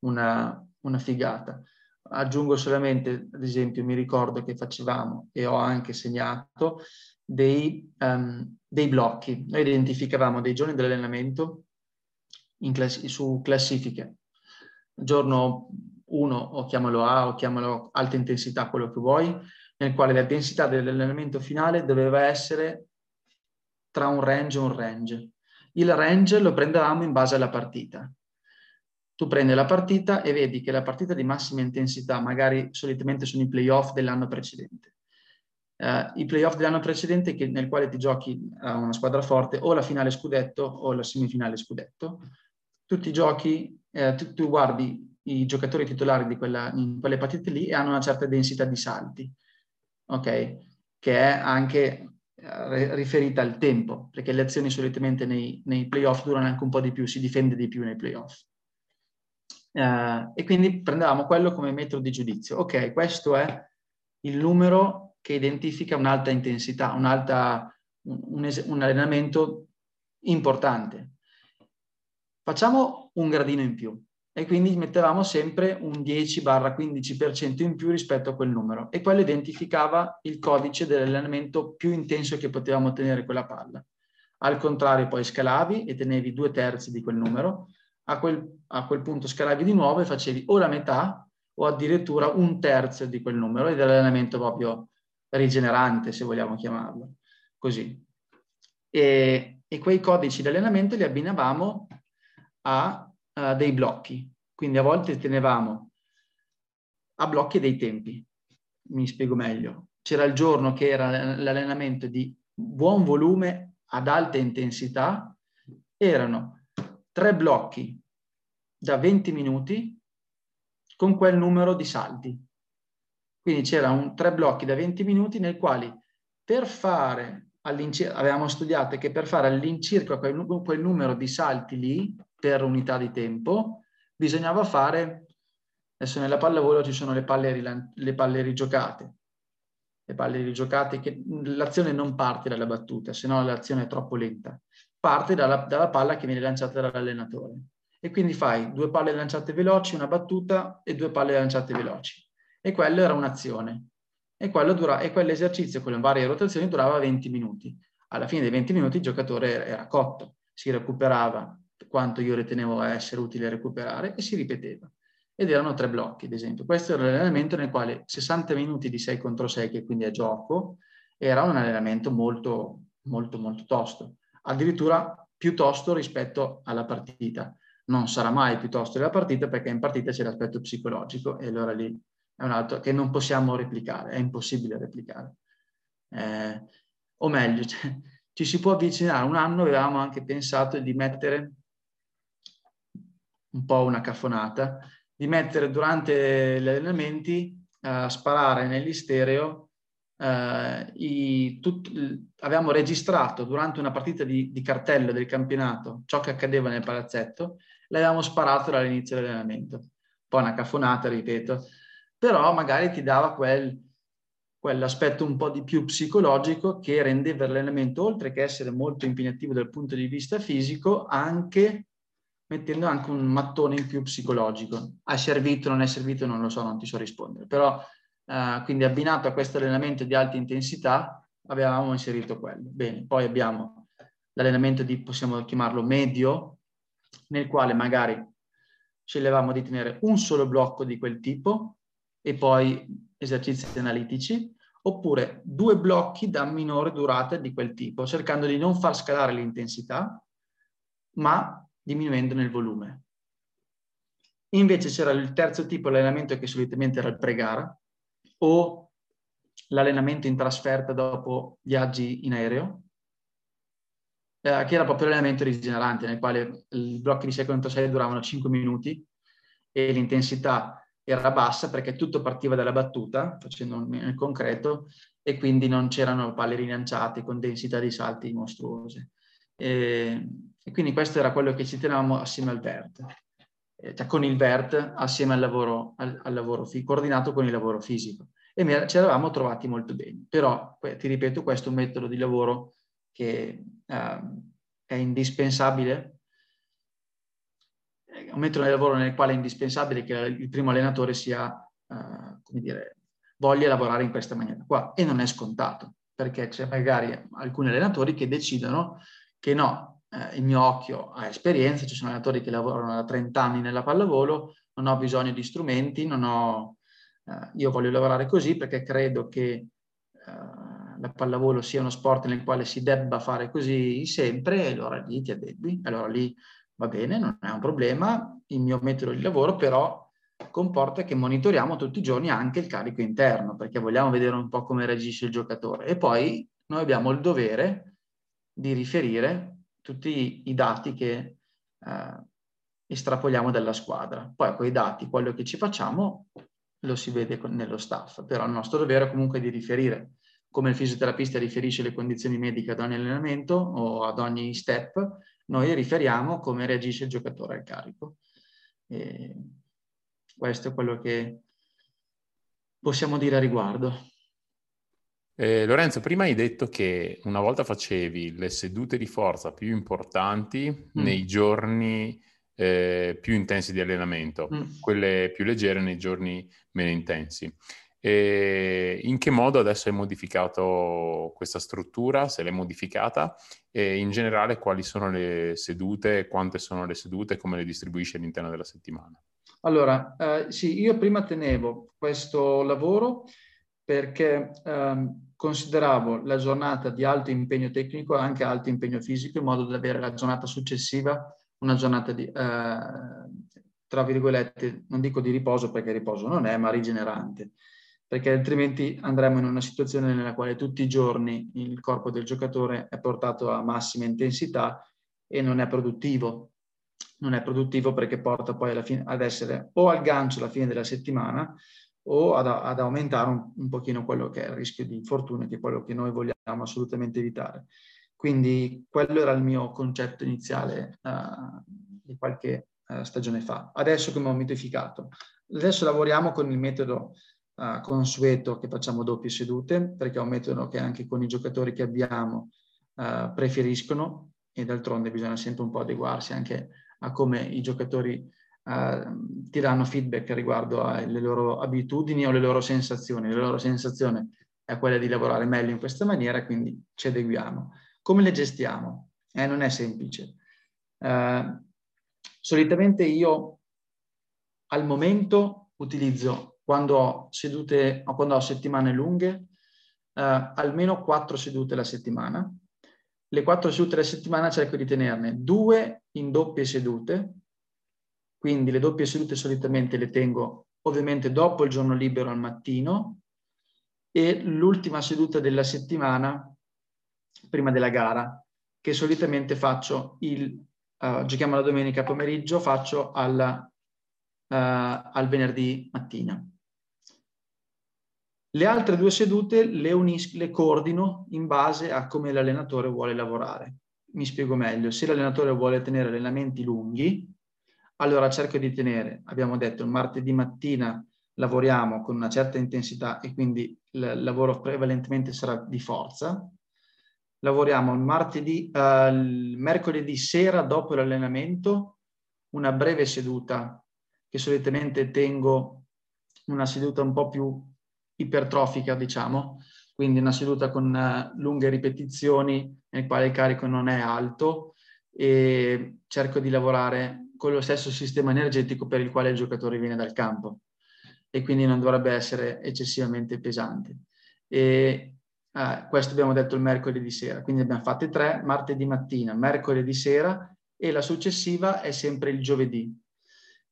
una, una figata. Aggiungo solamente, ad esempio, mi ricordo che facevamo e ho anche segnato dei, um, dei blocchi. Noi identificavamo dei giorni dell'allenamento class- su classifiche. Giorno 1 o chiamalo A o chiamalo alta intensità, quello che vuoi, nel quale la densità dell'allenamento finale doveva essere tra un range e un range. Il range lo prendevamo in base alla partita. Tu prendi la partita e vedi che la partita di massima intensità, magari solitamente sono i playoff dell'anno precedente, Uh, I playoff dell'anno precedente che, nel quale ti giochi a una squadra forte o la finale scudetto o la semifinale scudetto. Tutti i giochi, eh, tu, tu, guardi i giocatori titolari di quella, in quelle partite lì e hanno una certa densità di salti, ok? Che è anche eh, riferita al tempo, perché le azioni solitamente nei, nei playoff durano anche un po' di più, si difende di più nei playoff. Uh, e quindi prendevamo quello come metodo di giudizio. Ok, questo è il numero che identifica un'alta intensità, un'alta, un, un allenamento importante. Facciamo un gradino in più. E quindi mettevamo sempre un 10-15% in più rispetto a quel numero e quello identificava il codice dell'allenamento più intenso che potevamo ottenere quella palla. Al contrario poi scalavi e tenevi due terzi di quel numero, a quel, a quel punto scalavi di nuovo e facevi o la metà o addirittura un terzo di quel numero ed l'allenamento proprio rigenerante se vogliamo chiamarlo così. E, e quei codici di allenamento li abbinavamo a uh, dei blocchi. Quindi a volte tenevamo a blocchi dei tempi. Mi spiego meglio. C'era il giorno che era l'allenamento di buon volume ad alta intensità, erano tre blocchi da 20 minuti con quel numero di salti. Quindi c'erano tre blocchi da 20 minuti nei quali per fare all'incirca, avevamo studiato che per fare all'incirca quel, quel numero di salti lì, per unità di tempo, bisognava fare, adesso nella pallavolo ci sono le palle, le palle rigiocate, le palle rigiocate che l'azione non parte dalla battuta, se no l'azione è troppo lenta, parte dalla, dalla palla che viene lanciata dall'allenatore. E quindi fai due palle lanciate veloci, una battuta e due palle lanciate veloci. E quello era un'azione. E, dura, e quell'esercizio con le varie rotazioni durava 20 minuti. Alla fine dei 20 minuti il giocatore era cotto, si recuperava quanto io ritenevo essere utile recuperare e si ripeteva. Ed erano tre blocchi, ad esempio. Questo era l'allenamento nel quale 60 minuti di 6 contro 6, che quindi è gioco, era un allenamento molto, molto, molto tosto. Addirittura più tosto rispetto alla partita. Non sarà mai più tosto della partita perché in partita c'è l'aspetto psicologico e allora lì è un altro che non possiamo replicare, è impossibile replicare. Eh, o meglio, cioè, ci si può avvicinare. Un anno avevamo anche pensato di mettere un po' una caffonata, di mettere durante gli allenamenti a uh, sparare negli stereo. Uh, i, tut, avevamo registrato durante una partita di, di, cartello del campionato ciò che accadeva nel palazzetto, l'avevamo sparato dall'inizio dell'allenamento. Un po' una caffonata, ripeto, però magari ti dava quel, quell'aspetto un po' di più psicologico che rendeva l'allenamento, oltre che essere molto impegnativo dal punto di vista fisico, anche mettendo anche un mattone in più psicologico. Ha servito, non è servito, non lo so, non ti so rispondere. Però, eh, quindi abbinato a questo allenamento di alta intensità, avevamo inserito quello. Bene, poi abbiamo l'allenamento di, possiamo chiamarlo medio, nel quale magari sceglievamo di tenere un solo blocco di quel tipo e poi esercizi analitici, oppure due blocchi da minore durata di quel tipo, cercando di non far scalare l'intensità, ma diminuendone il volume. Invece c'era il terzo tipo, l'allenamento che solitamente era il pre-gara o l'allenamento in trasferta dopo viaggi in aereo, eh, che era proprio l'allenamento rigenerante, nel quale i blocchi di 6 contro 6 duravano 5 minuti e l'intensità era bassa perché tutto partiva dalla battuta, facendo nel concreto, e quindi non c'erano palle rilanciate con densità di salti mostruose. E, e quindi questo era quello che ci tenevamo assieme al VERT, eh, cioè con il VERT assieme al lavoro, al, al lavoro coordinato con il lavoro fisico. E ci eravamo trovati molto bene. Però, ti ripeto, questo è un metodo di lavoro che eh, è indispensabile un metodo di lavoro nel quale è indispensabile che il primo allenatore sia, uh, come dire, voglia lavorare in questa maniera qua. E non è scontato, perché c'è magari alcuni allenatori che decidono che no, eh, il mio occhio ha esperienza, ci sono allenatori che lavorano da 30 anni nella pallavolo, non ho bisogno di strumenti, ho, eh, io voglio lavorare così perché credo che eh, la pallavolo sia uno sport nel quale si debba fare così sempre, e allora lì ti addebbi, allora lì va bene, non è un problema, il mio metodo di lavoro però comporta che monitoriamo tutti i giorni anche il carico interno, perché vogliamo vedere un po' come reagisce il giocatore. E poi noi abbiamo il dovere di riferire tutti i dati che eh, estrapoliamo dalla squadra. Poi quei dati, quello che ci facciamo, lo si vede nello staff, però il nostro dovere è comunque di riferire come il fisioterapista riferisce le condizioni mediche ad ogni allenamento o ad ogni step, noi riferiamo come reagisce il giocatore al carico. E questo è quello che possiamo dire a riguardo. Eh, Lorenzo, prima hai detto che una volta facevi le sedute di forza più importanti mm. nei giorni eh, più intensi di allenamento, mm. quelle più leggere nei giorni meno intensi. E in che modo adesso hai modificato questa struttura, se l'hai modificata e in generale quali sono le sedute, quante sono le sedute, come le distribuisci all'interno della settimana? Allora, eh, sì, io prima tenevo questo lavoro perché eh, consideravo la giornata di alto impegno tecnico anche alto impegno fisico in modo da avere la giornata successiva una giornata di, eh, tra virgolette, non dico di riposo perché riposo non è, ma rigenerante perché altrimenti andremo in una situazione nella quale tutti i giorni il corpo del giocatore è portato a massima intensità e non è produttivo. Non è produttivo perché porta poi alla fine, ad essere o al gancio alla fine della settimana o ad, ad aumentare un, un, pochino quello che è il rischio di infortunio, che è quello che noi vogliamo assolutamente evitare. Quindi quello era il mio concetto iniziale uh, di qualche uh, stagione fa. Adesso come ho modificato? Adesso lavoriamo con il metodo uh, consueto che facciamo doppie sedute, perché è un metodo che anche con i giocatori che abbiamo preferiscono e d'altronde bisogna sempre un po' adeguarsi anche a come i giocatori uh, ti danno feedback riguardo alle loro abitudini o le loro sensazioni. La loro sensazione è quella di lavorare meglio in questa maniera, quindi ci adeguiamo. Come le gestiamo? Eh, non è semplice. Uh, solitamente io al momento utilizzo quando ho, sedute, quando ho settimane lunghe, eh, almeno quattro sedute alla settimana. Le quattro sedute alla settimana cerco di tenerne due in doppie sedute, quindi le doppie sedute solitamente le tengo ovviamente dopo il giorno libero al mattino e l'ultima seduta della settimana prima della gara, che solitamente faccio il, uh, giochiamo la domenica pomeriggio, faccio alla, uh, al venerdì mattina. Le altre due sedute le, unisco, le coordino in base a come l'allenatore vuole lavorare. Mi spiego meglio. Se l'allenatore vuole tenere allenamenti lunghi, allora cerco di tenere, abbiamo detto, il martedì mattina lavoriamo con una certa intensità e quindi il lavoro prevalentemente sarà di forza. Lavoriamo il martedì, uh, il mercoledì sera dopo l'allenamento, una breve seduta che solitamente tengo una seduta un po' più ipertrofica, diciamo, quindi una seduta con uh, lunghe ripetizioni nel quale il carico non è alto e cerco di lavorare con lo stesso sistema energetico per il quale il giocatore viene dal campo e quindi non dovrebbe essere eccessivamente pesante. E uh, questo abbiamo detto il mercoledì sera, quindi abbiamo fatte tre, martedì mattina, mercoledì sera e la successiva è sempre il giovedì.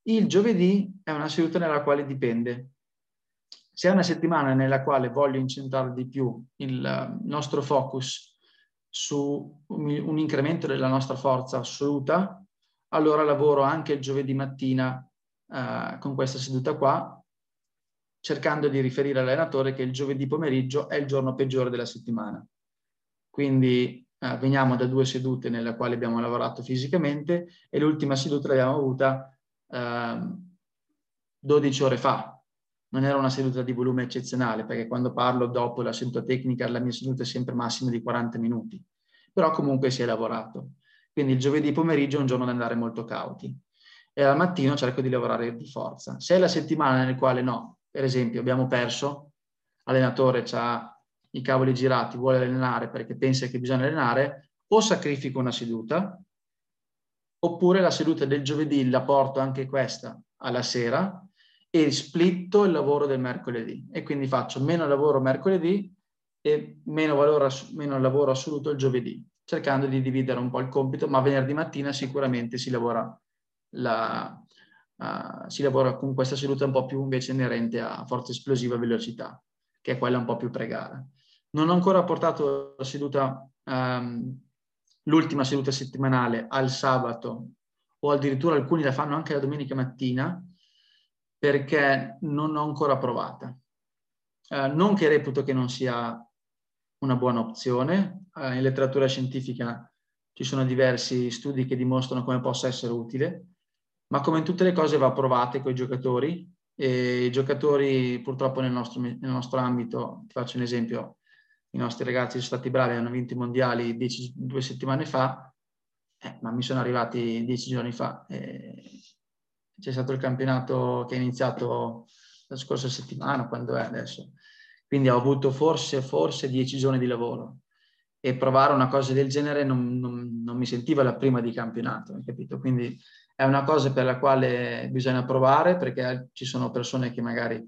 Il giovedì è una seduta nella quale dipende se è una settimana nella quale voglio incentrare di più il nostro focus su un incremento della nostra forza assoluta, allora lavoro anche il giovedì mattina uh, con questa seduta qua, cercando di riferire all'allenatore che il giovedì pomeriggio è il giorno peggiore della settimana. Quindi uh, veniamo da due sedute nelle quali abbiamo lavorato fisicamente e l'ultima seduta l'abbiamo avuta ehm, 12 ore fa, non era una seduta di volume eccezionale, perché quando parlo dopo la seduta tecnica, la mia seduta è sempre massima di 40 minuti, però comunque si è lavorato. Quindi il giovedì pomeriggio è un giorno da andare molto cauti. E al mattino cerco di lavorare di forza. Se è la settimana nel quale no, per esempio abbiamo perso, l'allenatore ha i cavoli girati, vuole allenare perché pensa che bisogna allenare, o sacrifico una seduta, oppure la seduta del giovedì la porto anche questa alla sera e splitto il lavoro del mercoledì. E quindi faccio meno lavoro mercoledì e meno, valore, meno lavoro assoluto il giovedì, cercando di dividere un po' il compito, ma venerdì mattina sicuramente si lavora, la, uh, si lavora con questa seduta un po' più invece inerente a forza esplosiva e velocità, che è quella un po' più pregara. Non ho ancora portato la seduta, um, l'ultima seduta settimanale al sabato o addirittura alcuni la fanno anche la domenica mattina, perché non ho ancora provata. Eh, non che reputo che non sia una buona opzione, eh, in letteratura scientifica ci sono diversi studi che dimostrano come possa essere utile, ma come in tutte le cose va provate con i giocatori e i giocatori purtroppo nel nostro, nel nostro ambito, ti faccio un esempio, i nostri ragazzi sono stati bravi, hanno vinto i mondiali dieci, due settimane fa, Eh, ma mi sono arrivati dieci giorni fa. Eh, c'è stato il campionato che è iniziato la scorsa settimana, quando è adesso. Quindi ho avuto forse, forse dieci giorni di lavoro e provare una cosa del genere non, non, non mi sentiva la prima di campionato, hai capito? Quindi è una cosa per la quale bisogna provare perché ci sono persone che magari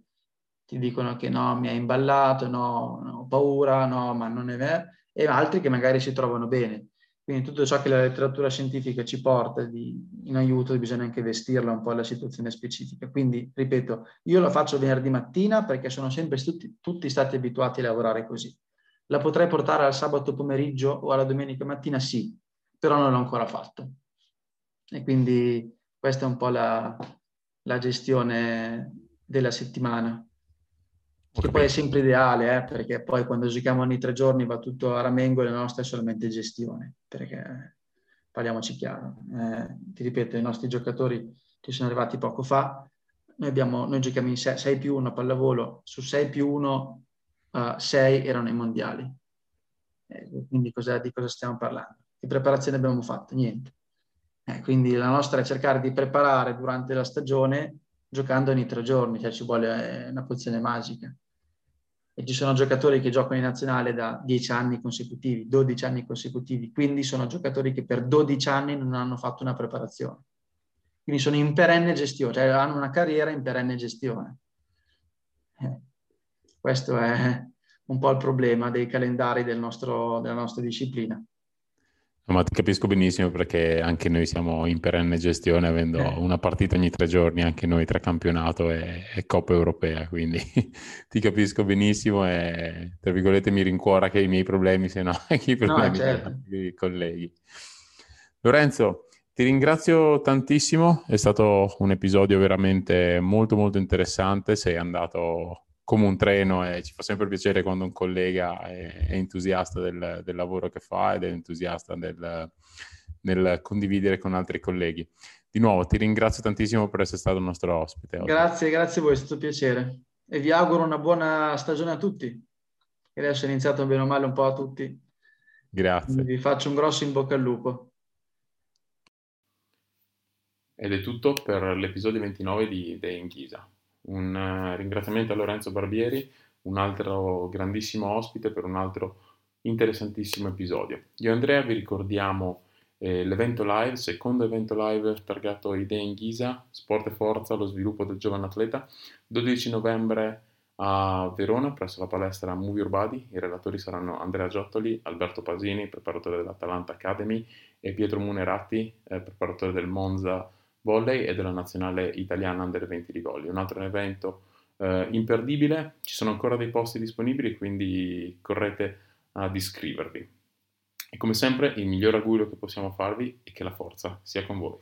ti dicono che no, mi hai imballato, no, ho paura, no, ma non è vero, e altri che magari si trovano bene. Quindi tutto ciò che la letteratura scientifica ci porta di, in aiuto bisogna anche vestirla un po' alla situazione specifica. Quindi, ripeto, io lo faccio venerdì mattina perché sono sempre tutti, tutti stati abituati a lavorare così. La potrei portare al sabato pomeriggio o alla domenica mattina? Sì, però non l'ho ancora fatto. E quindi questa è un po' la, la gestione della settimana. Che poi è sempre ideale, eh, perché poi quando giochiamo ogni tre giorni va tutto a ramengo e la nostra è solamente gestione, perché parliamoci chiaro. Eh, ti ripeto, i nostri giocatori ci sono arrivati poco fa, noi, abbiamo, noi giochiamo in 6, più 1 a pallavolo, su 6 più 1, uh, 6 erano i mondiali. Eh, quindi cosa, di cosa stiamo parlando? Che preparazione abbiamo fatto? Niente. Eh, quindi la nostra è cercare di preparare durante la stagione giocando ogni tre giorni, cioè ci vuole una pozione magica e ci sono giocatori che giocano in nazionale da 10 anni consecutivi, 12 anni consecutivi, quindi sono giocatori che per 12 anni non hanno fatto una preparazione. Quindi sono in perenne gestione, cioè hanno una carriera in perenne gestione. Eh, questo è un po' il problema dei calendari del nostro, della nostra disciplina. Ma ti capisco benissimo perché anche noi siamo in perenne gestione avendo eh. una partita ogni tre giorni, anche noi tra campionato e, e Coppa Europea, quindi ti capisco benissimo e tra virgolette mi rincuora che i miei problemi siano anche i problemi no, certo. dei colleghi. Lorenzo, ti ringrazio tantissimo, è stato un episodio veramente molto molto interessante, sei andato come un treno e ci fa sempre piacere quando un collega è, è entusiasta del, del, lavoro che fa ed è entusiasta del, nel condividere con altri colleghi. Di nuovo ti ringrazio tantissimo per essere stato il nostro ospite. Oggi. Grazie, grazie a voi, è stato un piacere e vi auguro una buona stagione a tutti. Adesso è iniziato bene o male un po' a tutti. Grazie. Vi faccio un grosso in bocca al lupo. Ed è tutto per l'episodio 29 di The Inghisa. Un uh, ringraziamento a Lorenzo Barbieri, un altro grandissimo ospite per un altro interessantissimo episodio. Io e Andrea vi ricordiamo eh, l'evento live, secondo evento live targato Idee in Ghisa, Sport e Forza, lo sviluppo del giovane atleta, 12 novembre a Verona presso la palestra Move Your Body. I relatori saranno Andrea Giottoli, Alberto Pasini, preparatore dell'Atalanta Academy, e Pietro Muneratti, eh, preparatore del Monza volley e della nazionale italiana under 20 di volley. Un altro evento eh, imperdibile, ci sono ancora dei posti disponibili, quindi correte ad iscrivervi. E come sempre il miglior augurio che possiamo farvi è che la forza sia con voi.